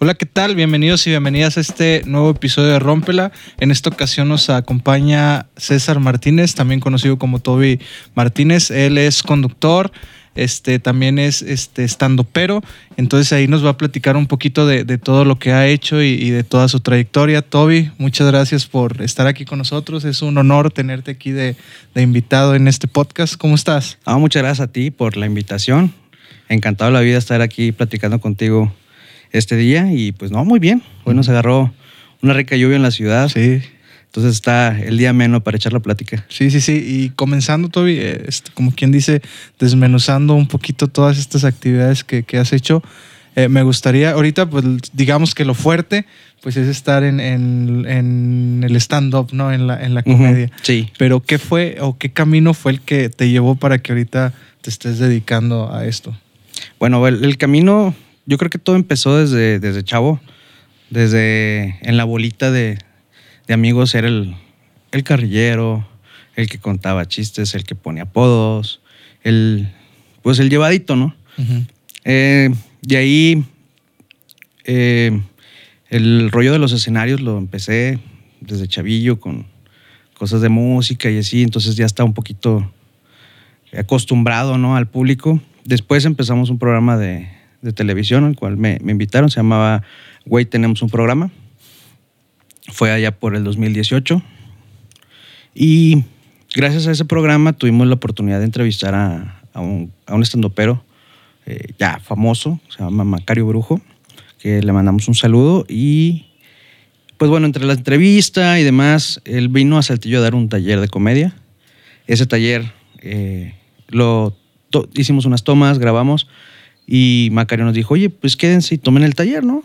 Hola, ¿qué tal? Bienvenidos y bienvenidas a este nuevo episodio de Rómpela. En esta ocasión nos acompaña César Martínez, también conocido como Toby Martínez. Él es conductor, este, también es este, estando pero. Entonces ahí nos va a platicar un poquito de, todo lo que ha hecho y, de toda su trayectoria. Toby, muchas gracias por estar aquí con nosotros. Es un honor tenerte aquí de, invitado en este podcast. ¿Cómo estás? Ah, muchas gracias a ti por la invitación. Encantado la vida estar aquí platicando contigo este día y pues no, muy bien. Hoy nos agarró una rica lluvia en la ciudad. Sí. Entonces está el día menos para echar la plática. Sí, sí, sí. Y comenzando, Toby, eh, este, como quien dice, desmenuzando un poquito todas estas actividades que, has hecho, eh, me gustaría, ahorita, pues digamos que lo fuerte, pues es estar en, el stand-up, ¿no? En la, en la comedia. sí. Pero ¿qué fue o qué camino fue el que te llevó para que ahorita te estés dedicando a esto? Bueno, el camino yo creo que todo empezó desde, desde chavo, desde en la bolita de, amigos era el, carrillero, el que contaba chistes, el que ponía apodos, el, pues el llevadito, ¿no? Eh, de ahí eh, el rollo de los escenarios lo empecé desde chavillo con cosas de música y así, entonces ya está un poquito acostumbrado ¿no? al público. Después empezamos un programa de, de televisión al cual me, invitaron, se llamaba Güey, tenemos un programa. Fue allá por el 2018. Y gracias a ese programa tuvimos la oportunidad de entrevistar a, un, a un estandopero eh, ya famoso, se llama Macario Brujo, que le mandamos un saludo. Y pues bueno, entre la entrevista y demás, él vino a Saltillo a dar un taller de comedia. Ese taller eh, lo hicimos unas tomas, grabamos y Macario nos dijo, oye, pues quédense y tomen el taller, ¿no?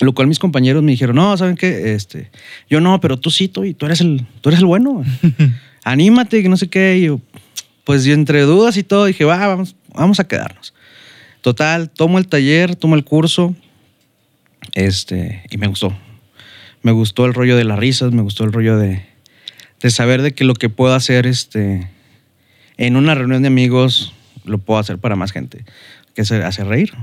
Lo cual mis compañeros me dijeron, no, ¿saben qué? Este, yo no, pero tú sí, tú, y tú eres el, tú eres el bueno. Anímate, que no sé qué. Y yo, pues entre dudas y todo, dije, va, vamos, vamos a quedarnos. Total, tomo el taller, tomo el curso, este, y me gustó. Me gustó el rollo de las risas, me gustó el rollo de, de saber de que lo que puedo hacer este, en una reunión de amigos lo puedo hacer para más gente que se hace reír.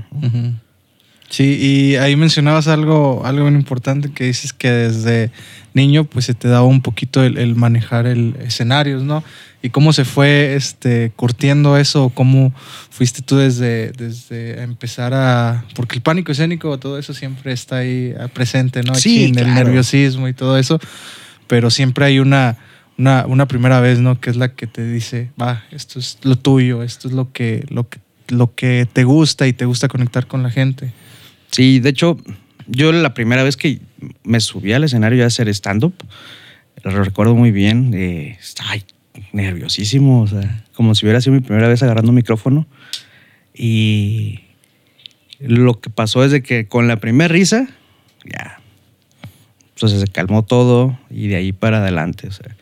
Sí, y ahí mencionabas algo, algo muy importante que dices que desde niño pues se te daba un poquito el, manejar el escenarios, ¿no? Y cómo se fue este, curtiendo eso, cómo fuiste tú desde, desde empezar a... Porque el pánico escénico, todo eso siempre está ahí presente, ¿no? Sí, en el nerviosismo y todo eso, pero siempre hay una, una, una, primera vez, ¿no? Que es la que te dice, va, esto es lo tuyo, esto es lo que, lo que lo que te gusta y te gusta conectar con la gente. Sí, de hecho, yo la primera vez que me subí al escenario a hacer stand-up, lo recuerdo muy bien, eh, nerviosísimo, o sea, como si hubiera sido mi primera vez agarrando un micrófono. Y lo que pasó es de que con la primera risa, ya, entonces se calmó todo y de ahí para adelante. O sea,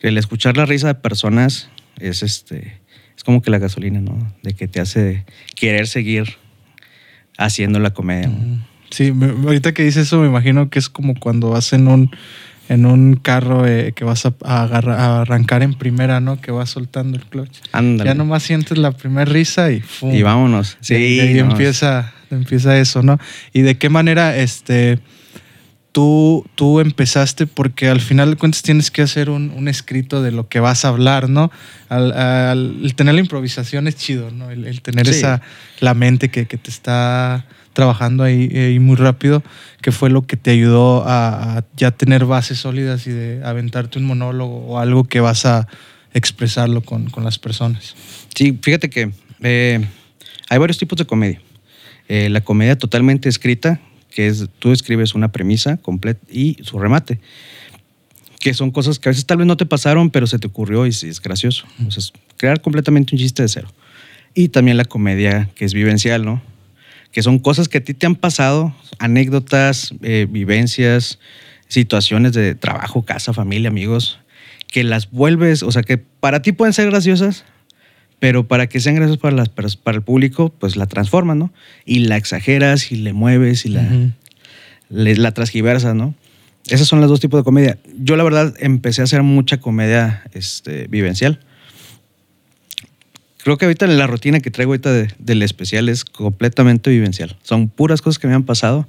el escuchar la risa de personas es este como que la gasolina, ¿no? De que te hace querer seguir haciendo la comedia. Sí, ahorita que dices eso me imagino que es como cuando vas en un, en un carro eh, que vas a, arrancar en primera, ¿no? Que vas soltando el clutch. Ándale. Ya nomás sientes la primera risa y ¡fum! Y vámonos. Sí. Y, ahí empieza, empieza eso, ¿no? Y de qué manera, este tú, empezaste porque al final de cuentas tienes que hacer un, escrito de lo que vas a hablar, ¿no? el tener la improvisación es chido, ¿no? El, tener esa, la mente que, te está trabajando ahí, muy rápido, que fue lo que te ayudó a, ya tener bases sólidas y de aventarte un monólogo o algo que vas a expresarlo con, las personas. Sí, fíjate que eh, hay varios tipos de comedia. Eh, la comedia totalmente escrita, que es tú escribes una premisa completa y su remate, que son cosas que a veces tal vez no te pasaron, pero se te ocurrió y sí, es gracioso. O sea, crear completamente un chiste de cero. Y también la comedia, que es vivencial, ¿no? Que son cosas que a ti te han pasado, anécdotas, eh, vivencias, situaciones de trabajo, casa, familia, amigos, que las vuelves, o sea, que para ti pueden ser graciosas, pero para que sean graciosas para, las, para el público, pues la transformas, ¿no? Y la exageras y le mueves y la, la transgiversas, ¿no? Esos son los dos tipos de comedia. Yo la verdad empecé a hacer mucha comedia este, vivencial. creo que ahorita la rutina que traigo ahorita del especial es completamente vivencial. Son puras cosas que me han pasado.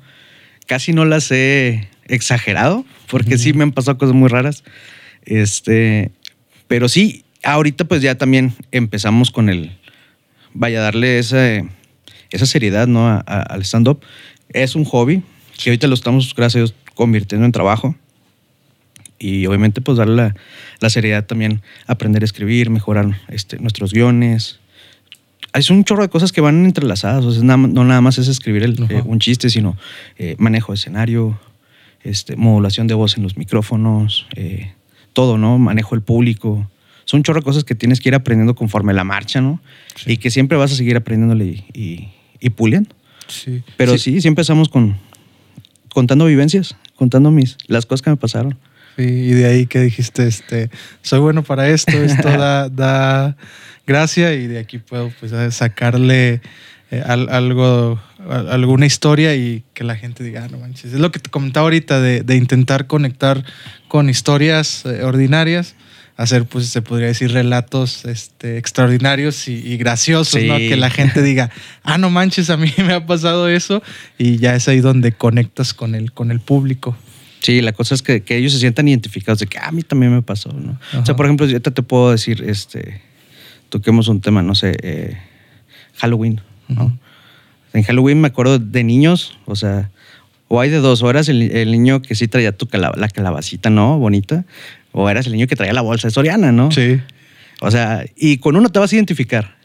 Casi no las he exagerado, porque sí me han pasado cosas muy raras. Este, pero sí, ahorita pues ya también empezamos con el, vaya darle esa, esa seriedad ¿no? al stand-up. Es un hobby que ahorita lo estamos, gracias a Dios, convirtiendo en trabajo. Y obviamente pues darle la, seriedad también, aprender a escribir, mejorar este, nuestros guiones. Es un chorro de cosas que van entrelazadas. O sea, no nada más es escribir eh, un chiste, sino eh, manejo de escenario, este, modulación de voz en los micrófonos, eh, todo, ¿no? Manejo del público. Son un chorro de cosas que tienes que ir aprendiendo conforme la marcha, ¿no? Y que siempre vas a seguir aprendiéndole y, y, puliendo. Sí. Pero sí. sí, empezamos con contando vivencias, contando mis, las cosas que me pasaron. Sí, y de ahí que dijiste, este, soy bueno para esto, esto da, da gracia y de aquí puedo pues sacarle eh, algo, alguna historia y que la gente diga, ah, no manches. Es lo que te comentaba ahorita de, de intentar conectar con historias eh, ordinarias hacer, pues se podría decir, relatos este, extraordinarios y, graciosos, ¿no? Que la gente diga, ah, no manches, a mí me ha pasado eso y ya es ahí donde conectas con el, con el público. Sí, la cosa es que, ellos se sientan identificados de que ah, a mí también me pasó, ¿no? O sea, por ejemplo, yo te, puedo decir, este, toquemos un tema, no sé, eh, Halloween, ¿no? En Halloween me acuerdo de niños, o sea, o hay de dos horas el, niño que sí traía tu la calabacita, ¿no? Bonita. O eras el niño que traía la bolsa de Soriana, ¿no? Sí. O sea, y con uno te vas a identificar,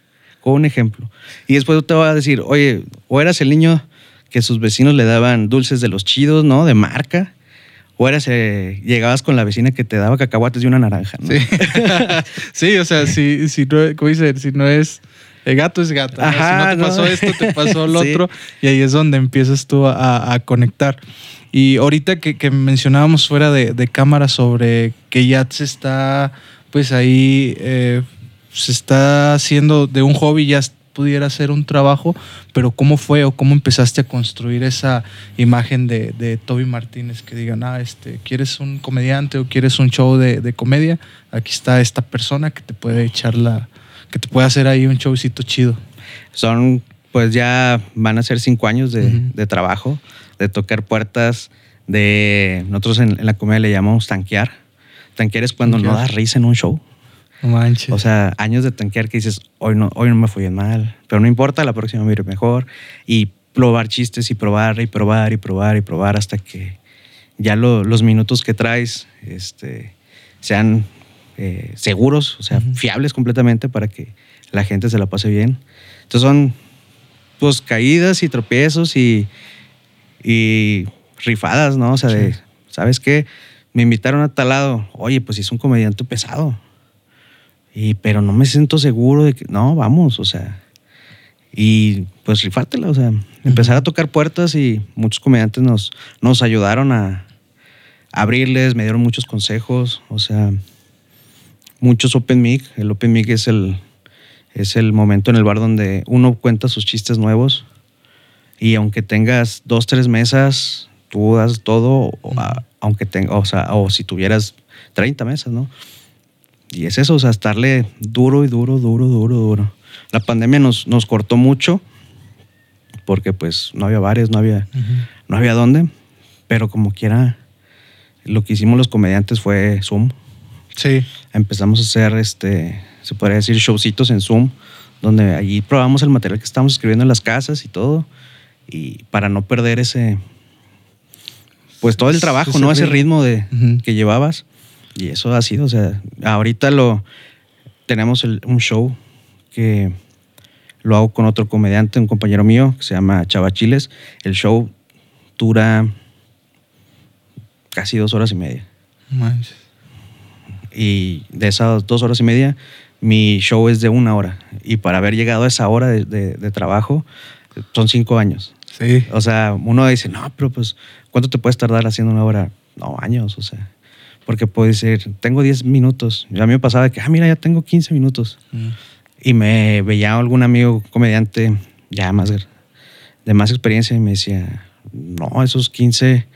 con un ejemplo. Y después te va a decir, oye, o eras el niño que sus vecinos le daban dulces de los chidos, ¿no? De marca. O eras, eh, llegabas con la vecina que te daba cacahuates y una naranja, ¿no? Sí, sí o sea, si, si, no, como dice, si no es el gato es gato. si no te pasó esto, te pasó lo otro. Y ahí es donde empiezas tú a, a conectar. Y ahorita que, mencionábamos fuera de, cámara sobre que ya se está, pues ahí, eh, se está haciendo de un hobby, ya pudiera ser un trabajo, pero ¿cómo fue o cómo empezaste a construir esa imagen de, Toby Martínez? Que digan, ah, este, ¿quieres un comediante o quieres un show de, comedia? Aquí está esta persona que te puede echar la, que te puede hacer ahí un showcito chido. Son, pues ya van a ser cinco años de, de trabajo de tocar puertas, de nosotros en, la comedia le llamamos tanquear. Tanquear es cuando no das risa en un show. No manches. O sea, años de tanquear que dices, hoy no, hoy no me fui mal, pero no importa, la próxima me iré mejor. Y probar chistes y probar y probar y probar y probar hasta que ya los minutos que traes este, sean eh, seguros, o sea, fiables completamente para que la gente se la pase bien. Entonces son pues caídas y tropiezos y y rifadas, ¿no? O sea, de, ¿sabes qué? Me invitaron a tal lado. Oye, pues es un comediante pesado. Y, pero no me siento seguro de que, no, vamos, o sea. Y pues rifártela, o sea, empezar a tocar puertas y muchos comediantes nos, nos ayudaron a, abrirles, me dieron muchos consejos, o sea, muchos open mic. El open mic es el, es el momento en el bar donde uno cuenta sus chistes nuevos y aunque tengas dos, tres mesas, tú das todo, aunque tenga, o sea, o si tuvieras 30 mesas, ¿no? Y es eso, o sea, estarle duro y duro, duro, duro, duro. La pandemia nos, nos cortó mucho porque pues no había bares, no había, no había dónde, pero como quiera, lo que hicimos los comediantes fue Zoom. Sí. Empezamos a hacer, este, se podría decir, showcitos en Zoom, donde allí probamos el material que estábamos escribiendo en las casas y todo y para no perder ese, pues todo el trabajo, ¿no? Ese ritmo de, que llevabas. Y eso ha sido, o sea, ahorita lo, tenemos un show que lo hago con otro comediante, un compañero mío, que se llama Chava Chiles. El show dura casi dos horas y media. Y de esas dos horas y media, mi show es de una hora. Y para haber llegado a esa hora de trabajo, son cinco años. Sí. O sea, uno dice, no, pero pues, ¿cuánto te puedes tardar haciendo una hora? No, años, o sea. Porque puede ser, tengo 10 minutos. a mí me pasaba que, ah, mira, ya tengo 15 minutos. Mm. Y me veía algún amigo comediante ya más de más experiencia y me decía, no, esos 15,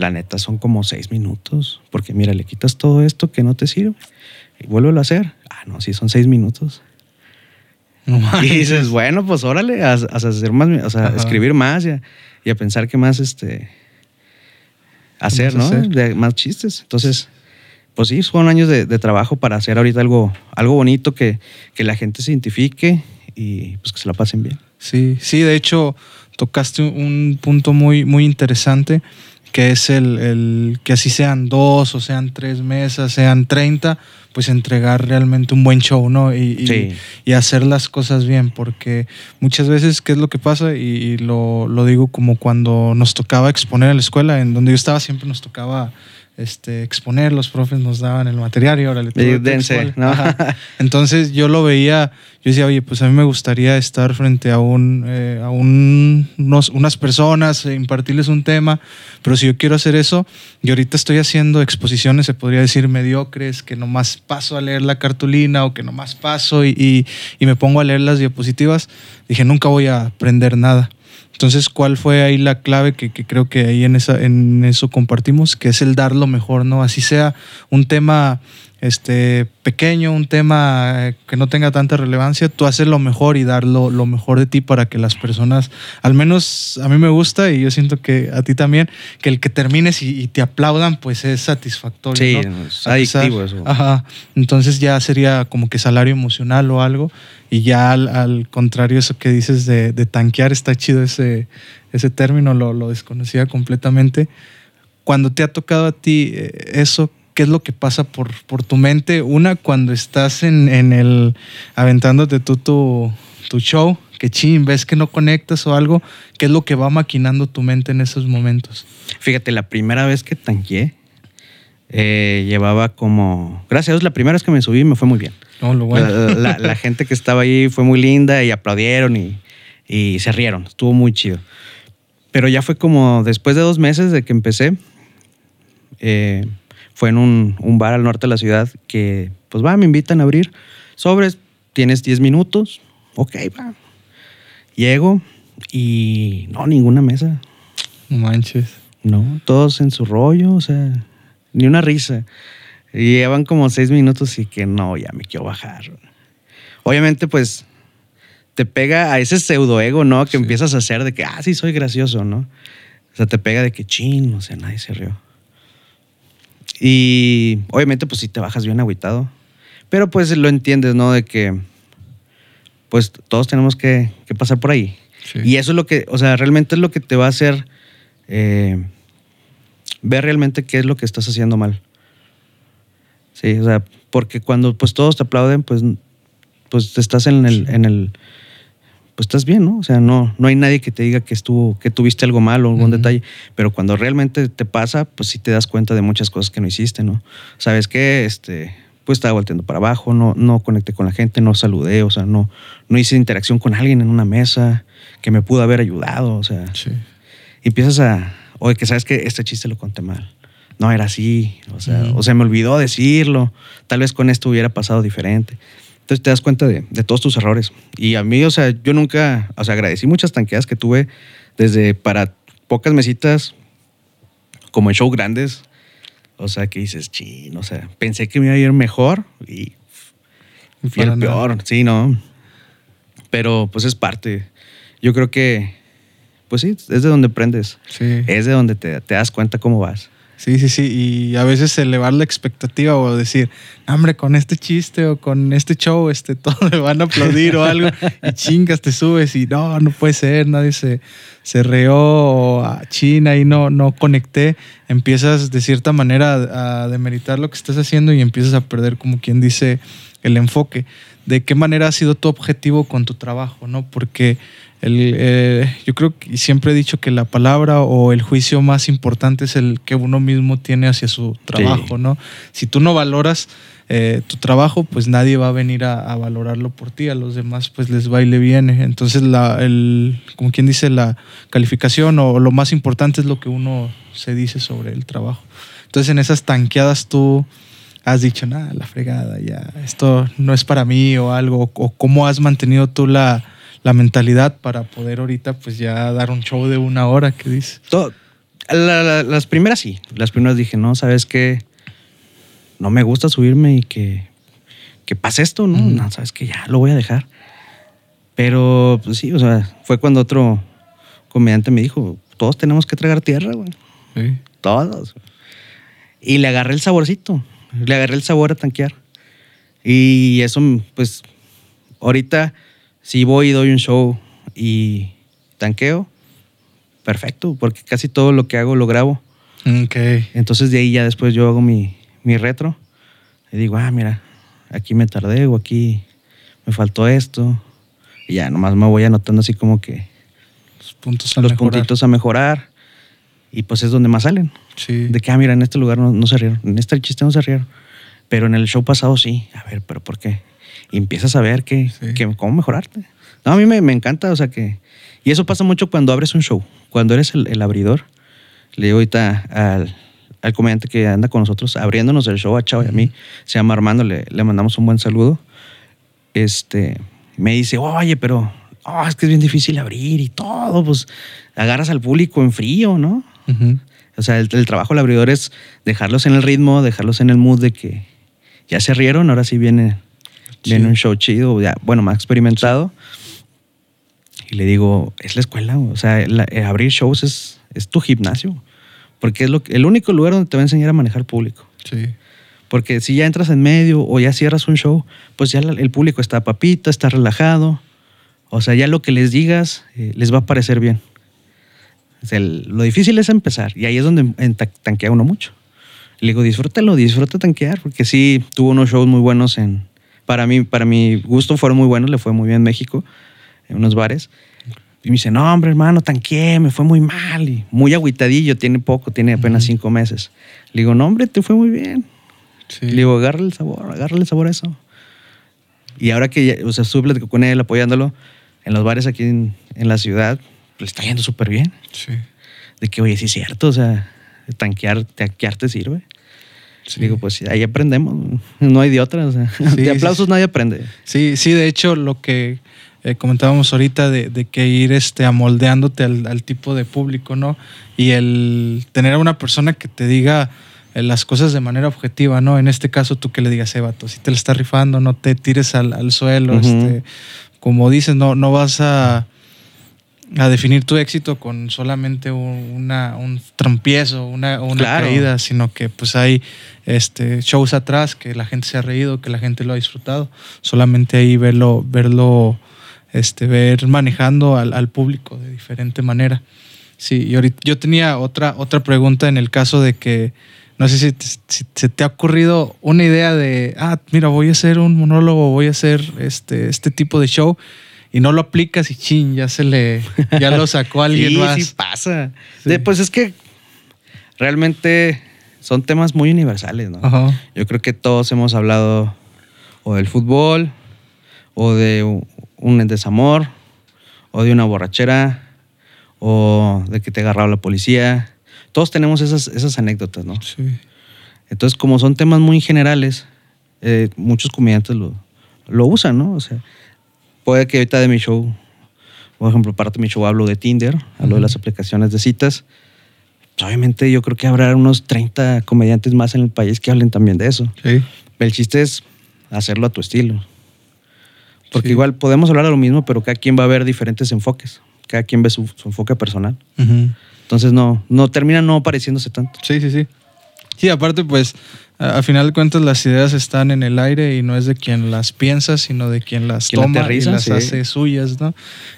la neta, son como 6 minutos. Porque mira, le quitas todo esto que no te sirve y vuélvelo a hacer. Ah, no, sí, son 6 minutos. No Y dices, bueno, pues órale, a, a hacer más, o sea, a escribir más y a, y a pensar qué más este hacer, ¿no? más hacer? De más chistes. Entonces, pues sí, fueron años de, de trabajo para hacer ahorita algo, algo bonito que, que la gente se identifique y pues que se la pasen bien. Sí, sí, de hecho tocaste un punto muy, muy interesante, que es el, el que así sean dos o sean tres mesas, sean 30, pues entregar realmente un buen show, ¿no? Y, y- Sí. y hacer las cosas bien, porque muchas veces, ¿qué es lo que pasa? Y, y lo, lo digo como cuando nos tocaba exponer en la escuela, en donde yo estaba siempre nos tocaba este, exponer, los profes nos daban el material y ahora le Y dense, ¿no? Entonces yo lo veía, yo decía, oye, pues a mí me gustaría estar frente a, un, eh, a un- unos- unas personas, e impartirles un tema, pero si yo quiero hacer eso, y ahorita estoy haciendo exposiciones, se podría decir mediocres, que nomás paso a leer la cartulina o que nomás paso y, y- y me pongo a leer las diapositivas, dije, nunca voy a aprender nada. Entonces, ¿cuál fue ahí la clave que, que creo que ahí en, esa, en eso compartimos? Que es el dar lo mejor, ¿no? Así sea un tema este, pequeño, un tema eh, que no tenga tanta relevancia, tú haces lo mejor y dar lo, lo mejor de ti para que las personas, al menos a mí me gusta y yo siento que a ti también, que el que termines y, y te aplaudan, pues es satisfactorio. Sí, ¿no? es adictivo eso. Ajá. Entonces ya sería como que salario emocional o algo. Y ya al, al contrario, eso que dices de, de tanquear, está chido ese, ese término, lo, lo desconocía completamente. Cuando te ha tocado a ti eh, eso, ¿qué es lo que pasa por, por tu mente? Una, cuando estás en, en el aventándote tú tu, tu show, que chin, ves que no conectas o algo, ¿qué es lo que va maquinando tu mente en esos momentos? Fíjate, la primera vez que tanqueé, eh, llevaba como. Gracias a Dios, la primera vez que me subí me fue muy bien. No, lo bueno. La, la- la gente que estaba ahí fue muy linda y aplaudieron y, y se rieron. Estuvo muy chido. Pero ya fue como después de dos meses de que empecé. eh, fue en un, un bar al norte de la ciudad que, pues va, me invitan a abrir. Sobres, tienes 10 minutos. Ok, va. Llego y no, ninguna mesa. No manches. No, todos en su rollo, o sea, ni una risa. Y llevan como seis minutos y que no, ya me quiero bajar. Obviamente, pues, te pega a ese pseudoego, ¿no? Que Sí. empiezas a hacer de que, ah, sí, soy gracioso, ¿no? O sea, te pega de que, chin, o sea, nadie se rió. Y obviamente, pues sí te bajas bien agüitado. Pero pues lo entiendes, ¿no? De que, pues todos tenemos que, que pasar por ahí. Sí. Y eso es lo que, o sea, realmente es lo que te va a hacer eh, ver realmente qué es lo que estás haciendo mal. Sí, o sea, porque cuando pues todos te aplauden, pues, pues estás en el, en el, pues estás bien, ¿no? O sea, no, no hay nadie que te diga que estuvo, que tuviste algo mal o algún detalle, pero cuando realmente te pasa, pues sí te das cuenta de muchas cosas que no hiciste, ¿no? Sabes que, este, pues estaba volteando para abajo, no, no conecté con la gente, no saludé, o sea, no, no hice interacción con alguien en una mesa que me pudo haber ayudado, o sea, Sí. y empiezas a, oye, que sabes que este chiste lo conté mal. No era así, o sea, o se me olvidó decirlo. Tal vez con esto hubiera pasado diferente. Entonces te das cuenta de, de todos tus errores. Y a mí, o sea, yo nunca, o sea, agradecí muchas tanqueadas que tuve desde para pocas mesitas, como en show grandes. O sea, que dices, chin, o sea, pensé que me iba a ir mejor y Y fui el peor, sí, ¿no? Pero pues es parte. Yo creo que, pues sí, es de donde aprendes. Sí. Es de donde te, te das cuenta cómo vas. Sí, sí, sí. Y a veces elevar la expectativa o decir, hombre, con este chiste o con este show, este, todo me van a aplaudir o algo. Y chingas, te subes y no, no puede ser, nadie se, se reó a China y no, no conecté. Empiezas de cierta manera a, a demeritar lo que estás haciendo y empiezas a perder, como quien dice, el enfoque. ¿De qué manera ha sido tu objetivo con tu trabajo? ¿no? Porque el, eh, yo creo que siempre he dicho que la palabra o el juicio más importante es el que uno mismo tiene hacia su trabajo, ¿no? Si tú no valoras eh, tu trabajo, pues nadie va a venir a, a valorarlo por ti, a los demás pues les va y le viene. Entonces, la, el, como quien dice, la calificación o lo más importante es lo que uno se dice sobre el trabajo. Entonces, en esas tanqueadas tú has dicho, nada, la fregada, ya, esto no es para mí o algo, o cómo has mantenido tú la, la mentalidad para poder ahorita pues ya dar un show de una hora, ¿qué dices? Todo- la- la- las primeras sí. Las primeras dije, no, ¿sabes qué? No me gusta subirme y que, que pase esto, ¿no? No, ¿sabes qué? Ya lo voy a dejar. Pero, pues sí, o sea, fue cuando otro comediante me dijo, todos tenemos que tragar tierra, güey. Sí. Todos. Y le agarré el saborcito. Le agarré el sabor a tanquear. Y eso, pues, ahorita, si voy y doy un show y tanqueo, perfecto, porque casi todo lo que hago lo grabo. Ok. Entonces de ahí ya después yo hago mi, mi retro y digo, ah, mira, aquí me tardé o aquí me faltó esto. Y ya nomás me voy anotando así como que Los puntos a los mejorar. puntitos a mejorar. Y pues es donde más salen. Sí. De que, ah, mira, en este lugar no, no se rieron. En este chiste no se rieron. Pero en el show pasado sí. A ver, ¿pero por qué? Y empiezas a ver que, Sí. que- cómo mejorarte. No, a mí me, me encanta, o sea que... Y eso pasa mucho cuando abres un show. Cuando eres el, el abridor. Le digo ahorita al, al comediante que anda con nosotros, abriéndonos el show a Chavo y a mí, se llama Armando, le, le mandamos un buen saludo. Este, me dice, oye, pero oh, es que es bien difícil abrir y todo, pues agarras al público en frío, ¿no? Ujú. O sea, el, el trabajo del abridor es dejarlos en el ritmo, dejarlos en el mood de que ya se rieron, ahora sí viene, viene un show chido, ya, bueno, más experimentado. Y le digo, es la escuela, o sea, la- eh, abrir shows es, es tu gimnasio, porque es lo, el único lugar donde te va a enseñar a manejar público. Sí. Porque si ya entras en medio o ya cierras un show, pues ya la- el público está papita, está relajado. O sea, ya lo que les digas eh, les va a parecer bien. O sea, el- lo difícil es empezar y ahí es donde en- ta- tanquea uno mucho. Le digo, disfrútalo, disfruta tanquear, porque sí, tuvo unos shows muy buenos en... Para mí, para mi gusto fueron muy buenos, le fue muy bien en México, en unos bares. Y me dice, no, hombre, hermano, tanqueé, me fue muy mal. Y muy agüitadillo, tiene poco, tiene apenas cinco meses. Le digo, no, hombre, te fue muy bien. Sí. Le digo, agárrale el sabor, agárrale el sabor a eso. Y ahora que, ya- o sea, estuve platicando con él, apoyándolo, en los bares aquí en, en la ciudad, le está yendo súper bien. Sí. De que, oye, sí es cierto, o sea, tanquear, tanquear te sirve. Sí. Digo, pues ahí aprendemos, no hay de otra, o sea, Sí, de aplausos sí. nadie aprende. Sí, sí, de hecho, lo que eh, comentábamos ahorita de, de que ir este, amoldeándote al, al tipo de público, ¿no? Y el tener a una persona que te diga eh, las cosas de manera objetiva, ¿no? En este caso, tú que le digas, eh, vato, si te la estás rifando, no te tires al, al suelo, este, como dices, no, no vas a, a definir tu éxito con solamente un, una, un trompiezo, una, una Claro. caída, sino que pues hay este, shows atrás que la gente se ha reído, que la gente lo ha disfrutado. Solamente ahí verlo, verlo, este, ver manejando al, al público de diferente manera. Sí, y ahorita yo tenía otra, otra pregunta en el caso de que, no sé si, si se te ha ocurrido una idea de, ah, mira, voy a hacer un monólogo, voy a hacer este, este tipo de show, y no lo aplicas y chin, ya se le, ya lo sacó alguien sí, más. sí pasa. Sí. Pues es que realmente son temas muy universales, ¿no? Ajá. Yo creo que todos hemos hablado o del fútbol, o de un desamor, o de una borrachera, o de que te agarraba la policía. Todos tenemos esas, esas anécdotas, ¿no? Sí. Entonces, como son temas muy generales, eh, muchos comediantes lo, lo usan, ¿no? O sea, puede que ahorita de mi show, por ejemplo, parte de mi show hablo de Tinder, hablo de Ujú. las aplicaciones de citas. Obviamente yo creo que habrá unos 30 comediantes más en el país que hablen también de eso. Sí. El chiste es hacerlo a tu estilo. Porque Sí. igual podemos hablar de lo mismo, pero cada quien va a ver diferentes enfoques. Cada quien ve su, su enfoque personal. Ujú. Entonces no, no termina no pareciéndose tanto. Sí, sí, sí. Sí, aparte, pues, a, final de cuentas, las ideas están en el aire y no es de quien las piensa, sino de quien las Quien toma aterriza, y las sí. hace suyas, ¿no?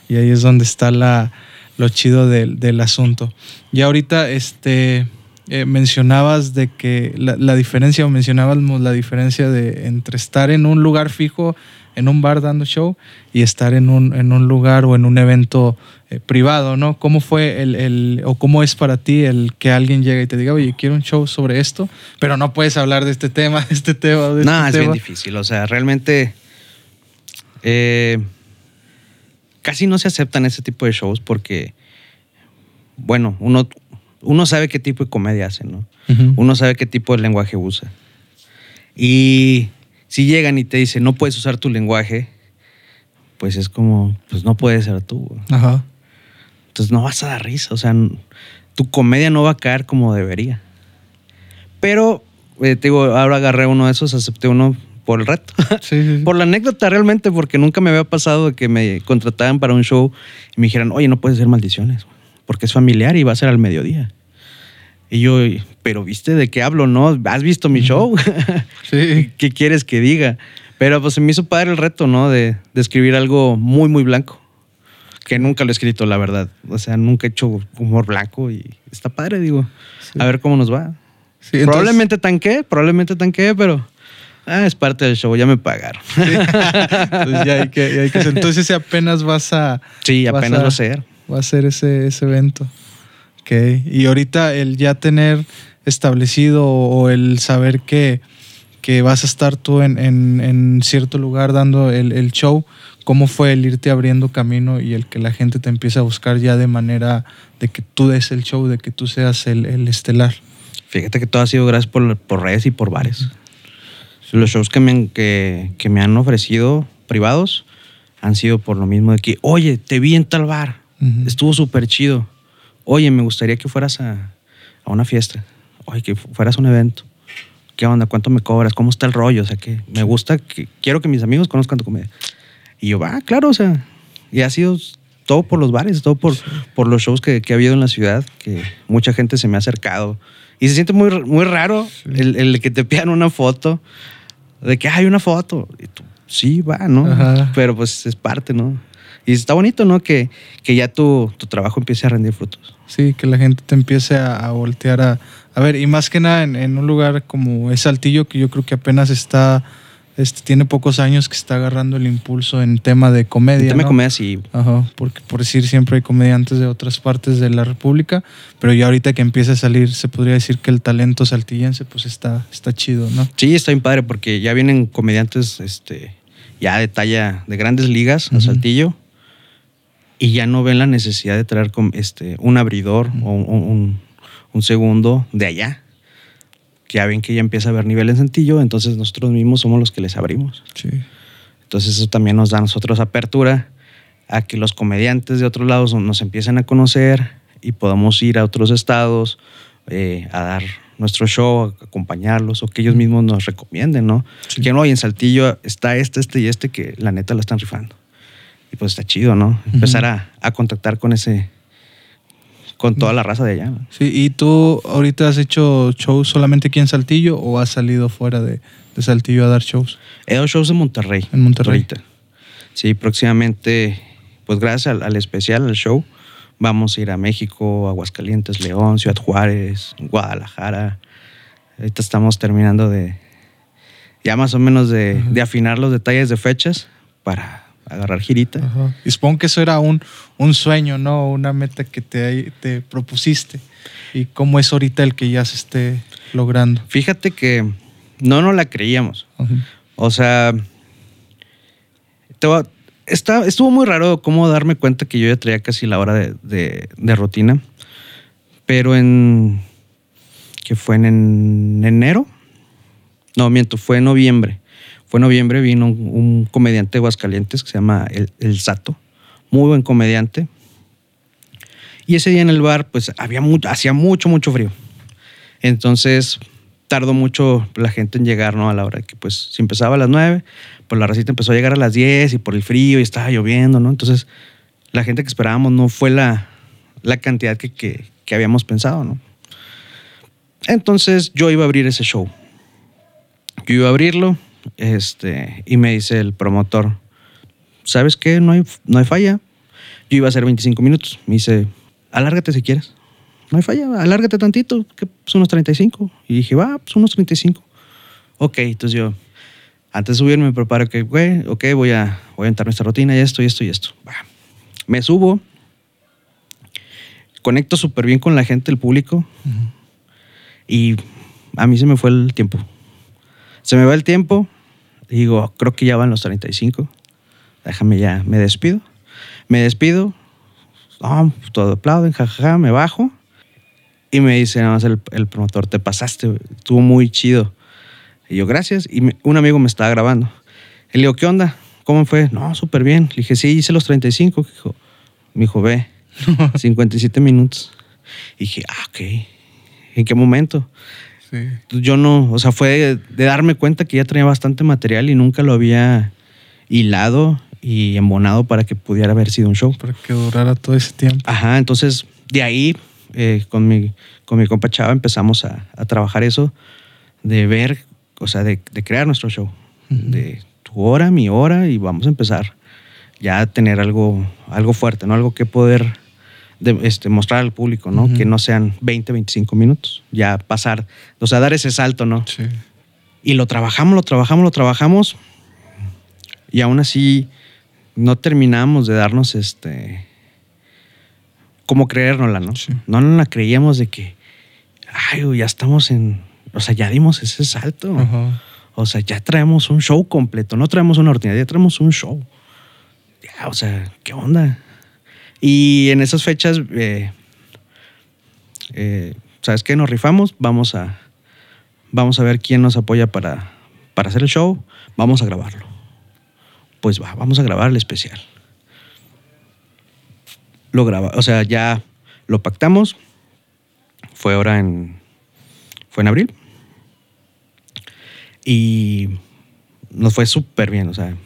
Y ahí es donde está la, lo chido del, del asunto. Y ahorita, este, eh, mencionabas de que la, la diferencia, o mencionábamos la diferencia de entre estar en un lugar fijo, en un bar dando show, y estar en un, en un lugar o en un evento eh, privado, ¿no? ¿Cómo fue el, el- o cómo es para ti el que alguien llegue y te diga, oye, quiero un show sobre esto, pero no puedes hablar de este tema, de este tema, de No, este es bien tema? difícil. O sea, realmente eh, casi no se aceptan ese tipo de shows porque, bueno, uno, uno sabe qué tipo de comedia hace, ¿no? Uno sabe qué tipo de lenguaje usa. Y si llegan y te dicen, no puedes usar tu lenguaje, pues es como, pues no puedes ser tú. güey. Ajá. Entonces no vas a dar risa, o sea, tu comedia no va a caer como debería. Pero, eh, te digo, ahora agarré uno de esos, acepté uno por el reto. Sí, sí, sí. por la anécdota realmente, porque nunca me había pasado que me contrataran para un show y me dijeran, oye, no puedes hacer maldiciones, porque es familiar y va a ser al mediodía. Y yo, pero viste de qué hablo, ¿no? ¿Has visto mi show? Sí. ¿Qué quieres que diga? Pero pues se me hizo padre el reto, ¿no? De, de escribir algo muy, muy blanco. Que nunca lo he escrito, la verdad. O sea, nunca he hecho humor blanco y está padre, digo. Sí. A ver cómo nos va. Sí, entonces- probablemente tanqué, probablemente tanqué, pero ah, es parte del show, ya me pagaron. Entonces ya hay que, ya hay que hacer. Entonces ese apenas vas a, Sí, Vas apenas a- va a ser. va a ser ese, ese evento. Ok. Y ahorita el ya tener establecido o el saber que, que vas a estar tú en, en- en cierto lugar dando el, el show, ¿cómo fue el irte abriendo camino y el que la gente te empiece a buscar ya de manera de que tú des el show, de que tú seas el, el estelar? Fíjate que todo ha sido gracias por, por redes y por bares. Los shows que me, que, que me han ofrecido privados han sido por lo mismo de que, oye, te vi en tal bar, Ujú. estuvo súper chido. Oye, me gustaría que fueras a, a una fiesta. Oye, que fu- fueras a un evento. ¿Qué onda? ¿Cuánto me cobras? ¿Cómo está el rollo? O sea, que me gusta, que quiero que mis amigos conozcan tu comedia. Y yo, va, claro, o sea, y ha sido todo por los bares, todo por, por los shows que, que ha habido en la ciudad, que mucha gente se me ha acercado. Y se siente muy, muy raro el, el que te pidan una foto, de que hay una foto. Y tú, sí, va, ¿no? Ajá. Pero pues es parte, ¿no? Y está bonito, ¿no? Que, que ya tu, tu trabajo empiece a rendir frutos. Sí, que la gente te empiece a, a voltear a, a ver. Y más que nada en, en un lugar como es Saltillo, que yo creo que apenas está, este, tiene pocos años que está agarrando el impulso en tema de comedia. El tema comedia sí. Ajá, porque por decir siempre hay comediantes de otras partes de la República, pero ya ahorita que empieza a salir, se podría decir que el talento saltillense pues está, está chido, ¿no? Sí, está bien padre porque ya vienen comediantes este, ya de talla de grandes ligas a Ujú. Saltillo y ya no ven la necesidad de traer este, un abridor o un, un- un segundo de allá. Que ya ven que ya empieza a haber nivel en Saltillo, entonces nosotros mismos somos los que les abrimos. Sí. Entonces eso también nos da a nosotros apertura a que los comediantes de otros lados nos empiecen a conocer y podamos ir a otros estados eh, a dar nuestro show, a acompañarlos o que ellos mismos nos recomienden, ¿no? Sí. Que no, y en Saltillo está este, este y este que la neta la están rifando. Y pues está chido, ¿no? Empezar a, a contactar con ese, con toda la raza de allá. Sí, ¿y tú ahorita has hecho shows solamente aquí en Saltillo o has salido fuera de, de Saltillo a dar shows? He dado shows en Monterrey. En Monterrey. ahorita. Sí, próximamente, pues gracias al, al especial, al show, vamos a ir a México, Aguascalientes, León, Ciudad Juárez, Guadalajara. Ahorita estamos terminando de, ya más o menos de, de afinar los detalles de fechas para agarrar girita. Ajá. Y supongo que eso era un, un sueño, ¿no? Una meta que te, te propusiste. ¿Y cómo es ahorita el que ya se esté logrando? Fíjate que no nos la creíamos. Ajá. O sea, está, estuvo muy raro cómo darme cuenta que yo ya traía casi la hora de, de- de rutina. Pero en. que fue en, en enero. No, miento, fue en noviembre. Fue en noviembre, vino un, comediante de Aguascalientes que se llama El, El Sato. Muy buen comediante. Y ese día en el bar, pues había hacía mucho, mucho frío. Entonces, tardó mucho la gente en llegar, ¿no? A la hora que, pues, si empezaba a las 9, pues la racita empezó a llegar a las 10 y por el frío y estaba lloviendo, ¿no? Entonces, la gente que esperábamos no fue la, la cantidad que, que- que habíamos pensado, ¿no? Entonces, yo iba a abrir ese show. Yo iba a abrirlo, este, y me dice el promotor, ¿sabes qué? No hay, no hay falla. Yo iba a hacer 25 minutos. Me dice, alárgate si quieres. No hay falla, alárgate tantito, que pues unos 35. Y dije, va, pues unos 35. Ok, entonces yo, antes de subirme, me preparo que, güey, ok, voy a, voy a entrar nuestra rutina y esto y esto y esto. Va. Me subo, conecto súper bien con la gente, el público, y a mí se me fue el tiempo. Se me va el tiempo, y digo, creo que ya van los 35. Déjame ya, me despido. Me despido, no, todo aplauden, jajaja, me bajo. Y me dice nada más el, el promotor, te pasaste, estuvo muy chido. Y yo, gracias. Y me- un amigo me estaba grabando. Y le digo, ¿qué onda? ¿Cómo fue? No, súper bien. Le dije, sí, hice los 35. Dijo, me dijo, ve, 57 minutos. Y dije, ah, ok. ¿En qué momento? Sí. Yo no, o sea, fue de, de darme cuenta que ya tenía bastante material y nunca lo había hilado y embonado para que pudiera haber sido un show. Para que durara todo ese tiempo. Ajá, entonces de ahí eh, con, mi, con mi compa Chava empezamos a, a trabajar eso, de ver, o sea, de, de crear nuestro show. De tu hora, mi hora y vamos a empezar ya a tener algo, algo fuerte, ¿no? Algo que poder de- este, mostrar al público, ¿no? Que no sean 20, 25 minutos. Ya pasar, o sea, dar ese salto, ¿no? Sí. Y lo trabajamos, lo trabajamos, lo trabajamos. Y aún así no terminamos de darnos este. como creérnosla, ¿no? Sí. No nos la creíamos de que. Ay, ya estamos en. O sea, ya dimos ese salto. O sea, ya traemos un show completo. No traemos una ordinaria, ya traemos un show. Ya, o sea, ¿qué onda? Y en esas fechas, eh, eh, ¿sabes qué? Nos rifamos, vamos a, vamos a ver quién nos apoya para, para hacer el show, vamos a grabarlo. Pues va, vamos a grabar el especial. Lo graba, o sea, ya lo pactamos. Fue ahora en, fue en abril. Y nos fue súper bien, o sea,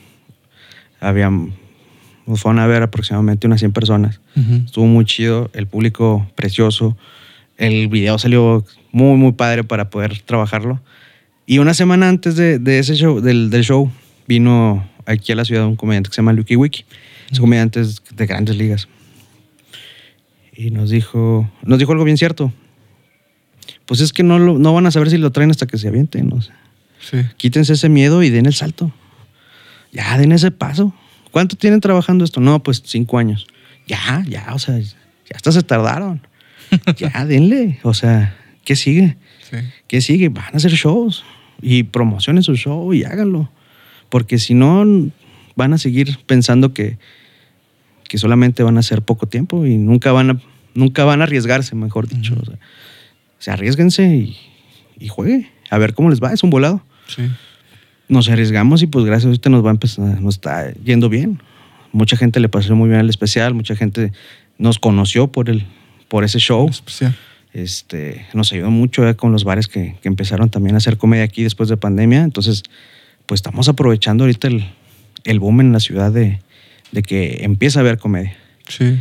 habían, nos fueron a ver aproximadamente unas 100 personas. Ujú. Estuvo muy chido, el público precioso. El video salió muy, muy padre para poder trabajarlo. Y una semana antes de, de ese show, del, del show, vino aquí a la ciudad un comediante que se llama Lucky Wiki. Es comediante de grandes ligas. Y nos dijo, nos dijo algo bien cierto. Pues es que no, lo- no van a saber si lo traen hasta que se avienten. o sea, Sí. quítense ese miedo y den el salto. Ya, den ese paso. ¿Cuánto tienen trabajando esto? No, pues cinco años. Ya, ya, o sea, ya hasta se tardaron. Ya, denle. O sea, ¿qué sigue? Sí. ¿Qué sigue? Van a hacer shows y promocionen su show y háganlo. Porque si no, van a seguir pensando que, que solamente van a hacer poco tiempo y nunca van a, nunca van a arriesgarse, mejor dicho. O sea, arriesguense y, y juegue. A ver cómo les va. Es un volado Sí. Nos arriesgamos y pues gracias a ahorita nos va a empezar, nos está yendo bien. Mucha gente le pasó muy bien el especial, mucha gente nos conoció por el, por ese show. Especial. Este, nos ayudó mucho eh, con los bares que, que empezaron también a hacer comedia aquí después de pandemia. Entonces, pues estamos aprovechando ahorita el, el boom en la ciudad de, de que empieza a haber comedia. Sí.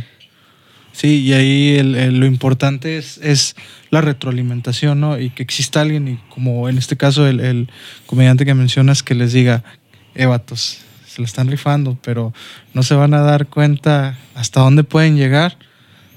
Sí, y ahí el- el- lo importante es, es la retroalimentación, ¿no? Y que exista alguien, y como en este caso el, el comediante que mencionas, que les diga, eh, vatos, se lo están rifando, pero no se van a dar cuenta hasta dónde pueden llegar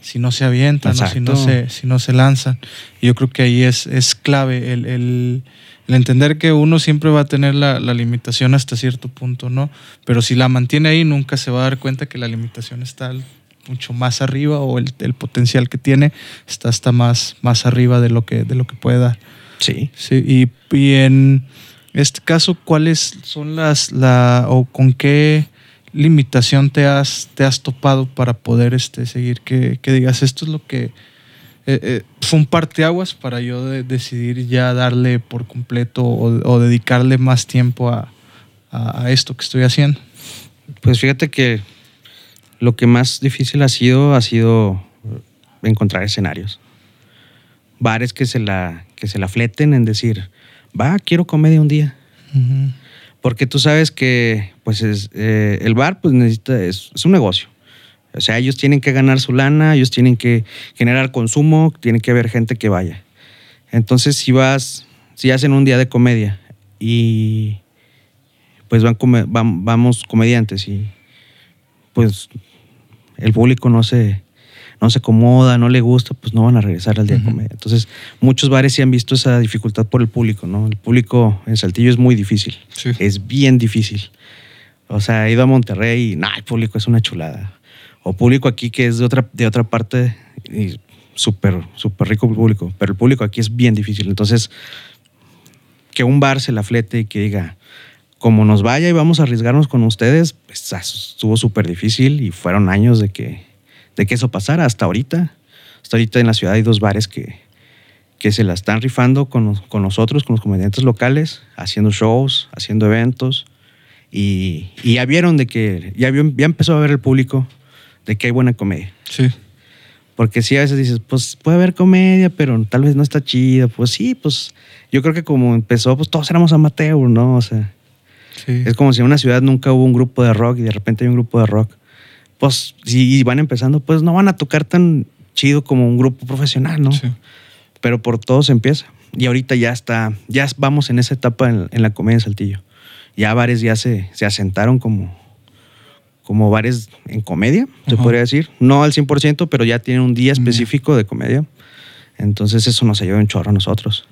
si no se avientan o si no se, si no se lanzan. Y yo creo que ahí es, es clave el, entender que uno siempre va a tener la, la limitación hasta cierto punto, ¿no? Pero si la mantiene ahí, nunca se va a dar cuenta que la limitación está al- mucho más arriba o el, el potencial que tiene está hasta más, más arriba de lo, que, de lo que puede dar. Sí. Sí, y, y en este caso, ¿cuáles son las, la, o con qué limitación te has, te has topado para poder este, seguir? Que, que digas, esto es lo que eh, eh, fue un parteaguas para yo de- decidir ya darle por completo o, o dedicarle más tiempo a, a- a esto que estoy haciendo. Pues fíjate que lo que más difícil ha sido ha sido encontrar escenarios. Bares que se la, que se la fleten en decir, va, quiero comedia un día. Ujú. Porque tú sabes que pues es, eh, el bar pues necesita, es, es un negocio. O sea, ellos tienen que ganar su lana, ellos tienen que generar consumo, tiene que haber gente que vaya. Entonces, si vas, si hacen un día de comedia y pues van, come- van- vamos comediantes y pues el público no se, no se acomoda, no le gusta, pues no van a regresar al día Ujú. de comedia. Entonces, muchos bares sí han visto esa dificultad por el público, ¿no? El público en Saltillo es muy difícil, Sí. es bien difícil. O sea, he ido a Monterrey y, nah, el público es una chulada. O público aquí que es de otra, de otra parte y súper, súper rico el público, pero el público aquí es bien difícil. Entonces, que un bar se la flete y que diga, como nos vaya y vamos a arriesgarnos con ustedes, pues ah, estuvo súper difícil y fueron años de que, de que eso pasara hasta ahorita. Hasta ahorita en la ciudad hay dos bares que, que se la están rifando con, con nosotros, con los comediantes locales, haciendo shows, haciendo eventos. Y, y ya vieron de que, ya, vio- ya empezó a ver el público de que hay buena comedia. Sí. Porque sí, a veces dices, pues puede haber comedia, pero tal vez no está chida. Pues sí, pues yo creo que como empezó, pues todos éramos amateur, ¿no? O sea, Sí. es como si en una ciudad nunca hubo un grupo de rock y de repente hay un grupo de rock. Pues si van empezando, pues no van a tocar tan chido como un grupo profesional, ¿no? Sí. Pero por todo se empieza. Y ahorita ya está, ya vamos en esa etapa en, en la comedia en Saltillo. Ya bares ya se, se asentaron como, como bares en comedia, se Ajá. podría decir. No al 100%, pero ya tienen un día específico de comedia. Entonces eso nos ayuda un chorro a nosotros.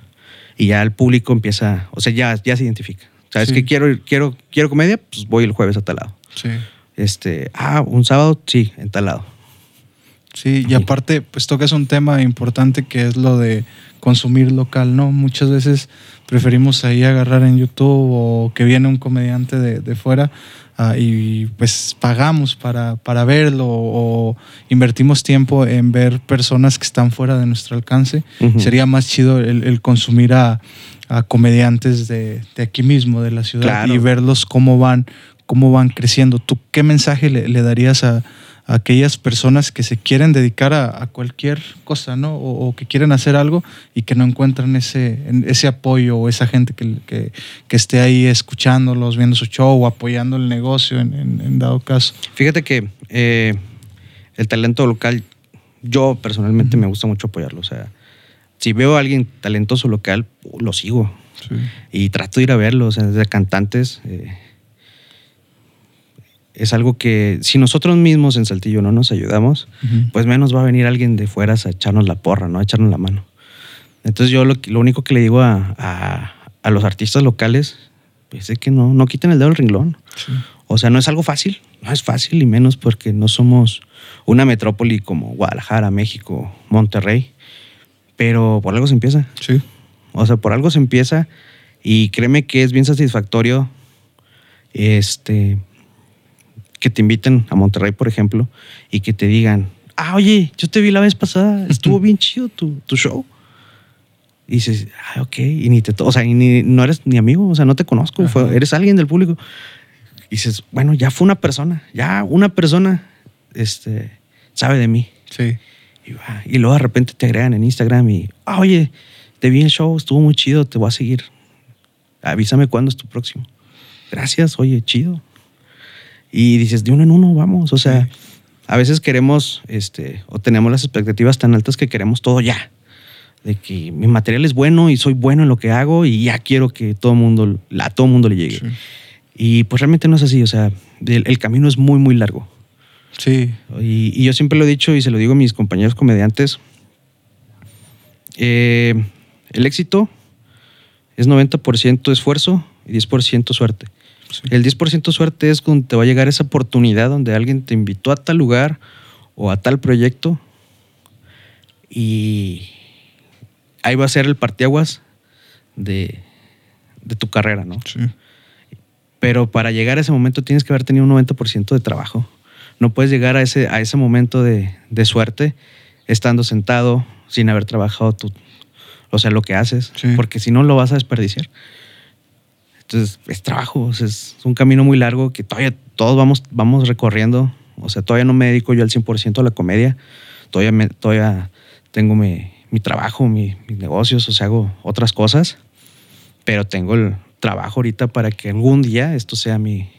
Y ya el público empieza, o sea, ya, ya se identifica. ¿Sabes Sí. qué? Quiero, quiero, quiero comedia, pues voy el jueves a tal lado. Sí. Este, ah, un sábado, sí, en tal lado. Sí, y aparte, pues tocas un tema importante que es lo de consumir local, ¿no? Muchas veces preferimos ahí agarrar en YouTube o que viene un comediante de, de fuera ah, y pues pagamos para, para verlo o invertimos tiempo en ver personas que están fuera de nuestro alcance. Sería más chido el, el consumir a, a comediantes de, de aquí mismo, de la ciudad, Claro. y verlos cómo van, cómo van creciendo. ¿Tú qué mensaje le, le darías a, a aquellas personas que se quieren dedicar a, a cualquier cosa, ¿no? O, o que quieren hacer algo y que no encuentran ese, ese apoyo o esa gente que, que, que esté ahí escuchándolos, viendo su show o apoyando el negocio en, en- en dado caso. Fíjate que eh, el talento local, yo personalmente me gusta mucho apoyarlo. O sea, si veo a alguien talentoso local, lo sigo y trato de ir a verlo. O sea, desde cantantes. eh, es algo que si nosotros mismos en Saltillo no nos ayudamos, pues menos va a venir alguien de fuera a echarnos la porra, ¿no? A echarnos la mano. Entonces yo lo, lo único que le digo a, a- a los artistas locales pues es que no, no quiten el dedo del renglón. Sí. O sea, no es algo fácil, no es fácil y menos porque no somos una metrópoli como Guadalajara, México, Monterrey, pero por algo se empieza. Sí. O sea, por algo se empieza y créeme que es bien satisfactorio este que te inviten a Monterrey, por ejemplo, y que te digan, ah, oye, yo te vi la vez pasada, estuvo bien chido tu, tu show. Y dices, ah, ok, y ni te, o sea, y ni, no eres ni amigo, o sea, no te conozco, fue- eres alguien del público. Y dices, bueno, ya fue una persona, ya una persona este, sabe de mí. Sí. Y, va, y luego de repente te agregan en Instagram y, ah, oye, te vi en show, estuvo muy chido, te voy a seguir. Avísame cuándo es tu próximo. Gracias, oye, chido. Y dices, de uno en uno, vamos. O sea, Sí. a veces queremos, este, o tenemos las expectativas tan altas que queremos todo ya. De que mi material es bueno y soy bueno en lo que hago y ya quiero que todo mundo, a todo mundo le llegue. Sí. Y pues realmente no es así. O sea, el- el camino es muy, muy largo. Sí. Y, y yo siempre lo he dicho y se lo digo a mis compañeros comediantes. eh, el éxito es 90% esfuerzo y 10% suerte. Sí. El 10% suerte es cuando te va a llegar esa oportunidad donde alguien te invitó a tal lugar o a tal proyecto y ahí va a ser el parteaguas de, de tu carrera, ¿no? Sí. Pero para llegar a ese momento tienes que haber tenido un 90% de trabajo. No puedes llegar a ese, a ese momento de, de suerte estando sentado sin haber trabajado tu, o sea, lo que haces, Sí. porque si no lo vas a desperdiciar. Entonces, es trabajo, o sea, es un camino muy largo que todavía todos vamos, vamos recorriendo. O sea, todavía no me dedico yo al 100% a la comedia. Todavía, me- todavía tengo mi, mi trabajo, mi- mis negocios, o sea, hago otras cosas. Pero tengo el trabajo ahorita para que algún día esto sea mi,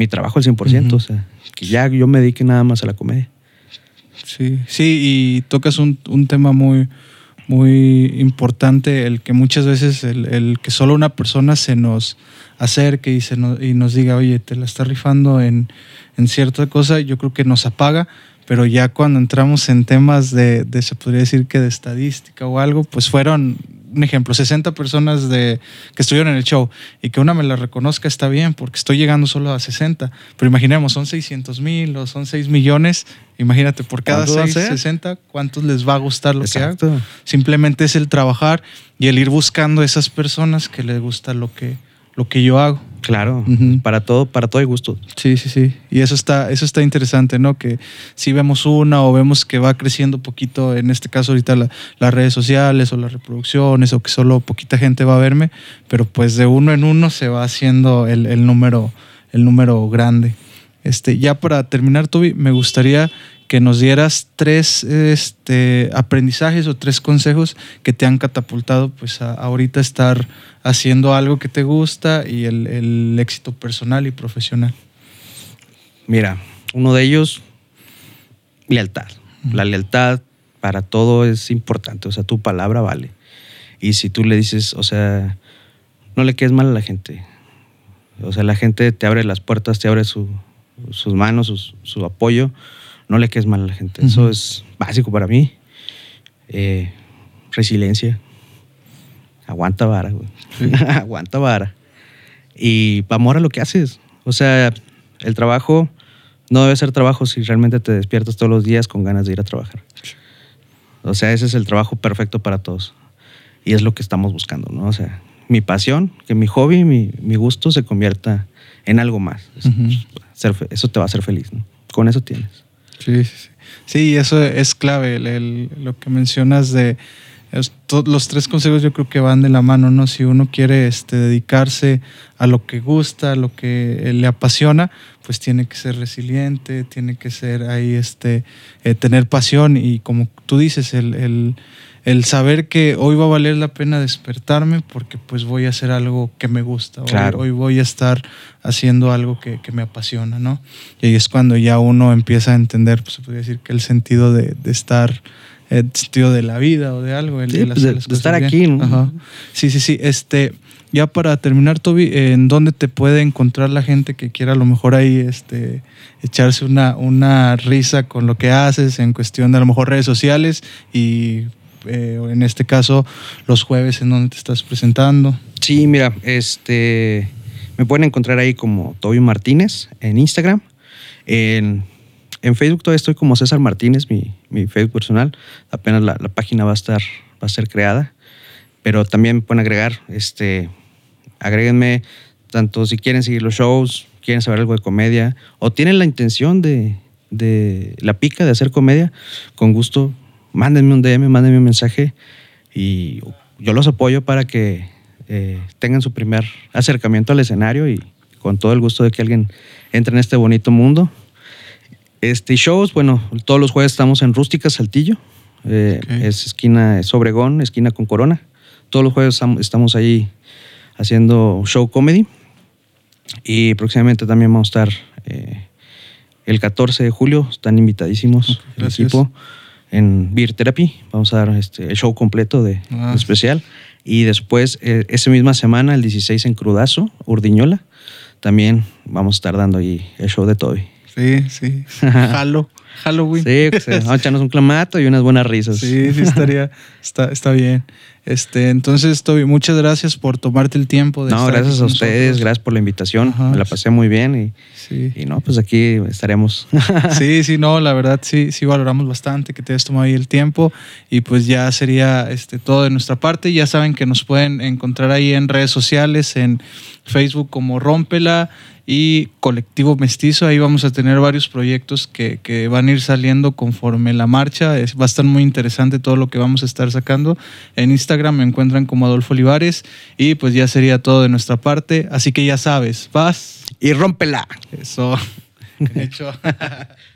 mi trabajo al 100%. Ujú. O sea, que ya yo me dedique nada más a la comedia. Sí, sí, y tocas un, un tema muy, muy importante, el que muchas veces el, el que solo una persona se nos acerque y, se nos, y nos diga, oye, te la está rifando en, en cierta cosa, yo creo que nos apaga, pero ya cuando entramos en temas de, de, se podría decir que de estadística o algo, pues fueron, un ejemplo, 60 personas de, que estuvieron en el show y que una me la reconozca está bien porque estoy llegando solo a 60, pero imaginemos, son 600 mil o son 6 millones, imagínate, por cada ¿Cuánto va a 6, ser? 60, ¿cuántos les va a gustar lo que hago? Exacto. Simplemente es el trabajar y el ir buscando esas personas que les gusta lo que, lo que yo hago. Claro, para todo, para todo hay gusto. Sí, sí, sí. Y eso está, eso está interesante, ¿no? Que si vemos una o vemos que va creciendo poquito, en este caso ahorita la- las redes sociales o las reproducciones o que solo poquita gente va a verme, pero pues de uno en uno se va haciendo el, el número, el número grande. Este, ya para terminar, Toby, me gustaría que nos dieras tres este, aprendizajes o tres consejos que te han catapultado pues a, ahorita estar haciendo algo que te gusta y el, el éxito personal y profesional. Mira, uno de ellos, lealtad. La lealtad para todo es importante, o sea, tu palabra vale. Y si tú le dices, o sea, no le quedes mal a la gente. O sea, la gente te abre las puertas, te abre sus manos, su apoyo. No le quedes mal a la gente. Eso es básico para mí. Eh, resiliencia. Aguanta vara, güey. Aguanta vara. Y amor a lo que haces. O sea, el trabajo no debe ser trabajo si realmente te despiertas todos los días con ganas de ir a trabajar. O sea, ese es el trabajo perfecto para todos. Y es lo que estamos buscando, ¿no? O sea, mi pasión, que mi hobby, mi, mi gusto se convierta en algo más. eso te va a hacer feliz, ¿no? Con eso tienes. Sí, sí, sí. Eso es clave, lo que mencionas de los tres consejos yo creo que van de la mano, ¿no? Si uno quiere este, dedicarse a lo que gusta, a lo que le apasiona, pues tiene que ser resiliente, tiene que ser ahí, este, eh, tener pasión y como tú dices, el, saber que hoy va a valer la pena despertarme porque pues voy a hacer algo que me gusta, hoy, voy a estar haciendo algo que, me apasiona, ¿no? Y ahí es cuando ya uno empieza a entender, pues se podría decir que el sentido de, de estar el sentido de la vida o de algo. El, pues, de, estar aquí, ¿no? Sí, sí, sí. Este, ya para terminar, Toby, ¿en dónde te puede encontrar la gente que quiera a lo mejor ahí este, echarse una, una risa con lo que haces en cuestión de a lo mejor redes sociales y eh, en este caso los jueves en donde te estás presentando? Sí, mira, este, me pueden encontrar ahí como Toby Martínez en Instagram. En en Facebook todavía estoy como César Martínez, mi, mi Facebook personal. Apenas la, la, página va a estar, va a ser creada. Pero también pueden agregar, este, agréguenme tanto si quieren seguir los shows, quieren saber algo de comedia, o tienen la intención de, de la pica de hacer comedia, con gusto, mándenme un DM, mándenme un mensaje y yo los apoyo para que eh, tengan su primer acercamiento al escenario y con todo el gusto de que alguien entre en este bonito mundo este, shows, bueno, todos los jueves estamos en Rústica, Saltillo. Eh, es esquina Sobregón, esquina con Corona. Todos los jueves estamos ahí haciendo show comedy. Y próximamente también vamos a estar eh, el 14 de julio. Están invitadísimos el equipo en Beer Therapy. Vamos a dar este, el show completo de, ah, especial. Y después, eh, esa misma semana, el 16 en Crudazo, Urdiñola, también vamos a estar dando ahí el show de Toby. Sí, sí. Halo. Halloween. Sí, pues, vamos a echarnos un clamato y unas buenas risas. Sí, sí, estaría, está, está bien. Este, entonces, Toby, muchas gracias por tomarte el tiempo de No, gracias a ustedes, gracias por la invitación. Me la pasé muy bien y, sí. y no, pues aquí estaremos. sí, sí, no, la verdad sí, sí valoramos bastante que te hayas tomado ahí el tiempo y pues ya sería este, todo de nuestra parte. Ya saben que nos pueden encontrar ahí en redes sociales, en Facebook como Rómpela y Colectivo Mestizo. Ahí vamos a tener varios proyectos que, que, van a ir saliendo conforme la marcha. Es, va a estar muy interesante todo lo que vamos a estar sacando. En Instagram me encuentran como Adolfo Olivares y pues ya sería todo de nuestra parte. Así que ya sabes, vas y rómpela. Eso. Hecho.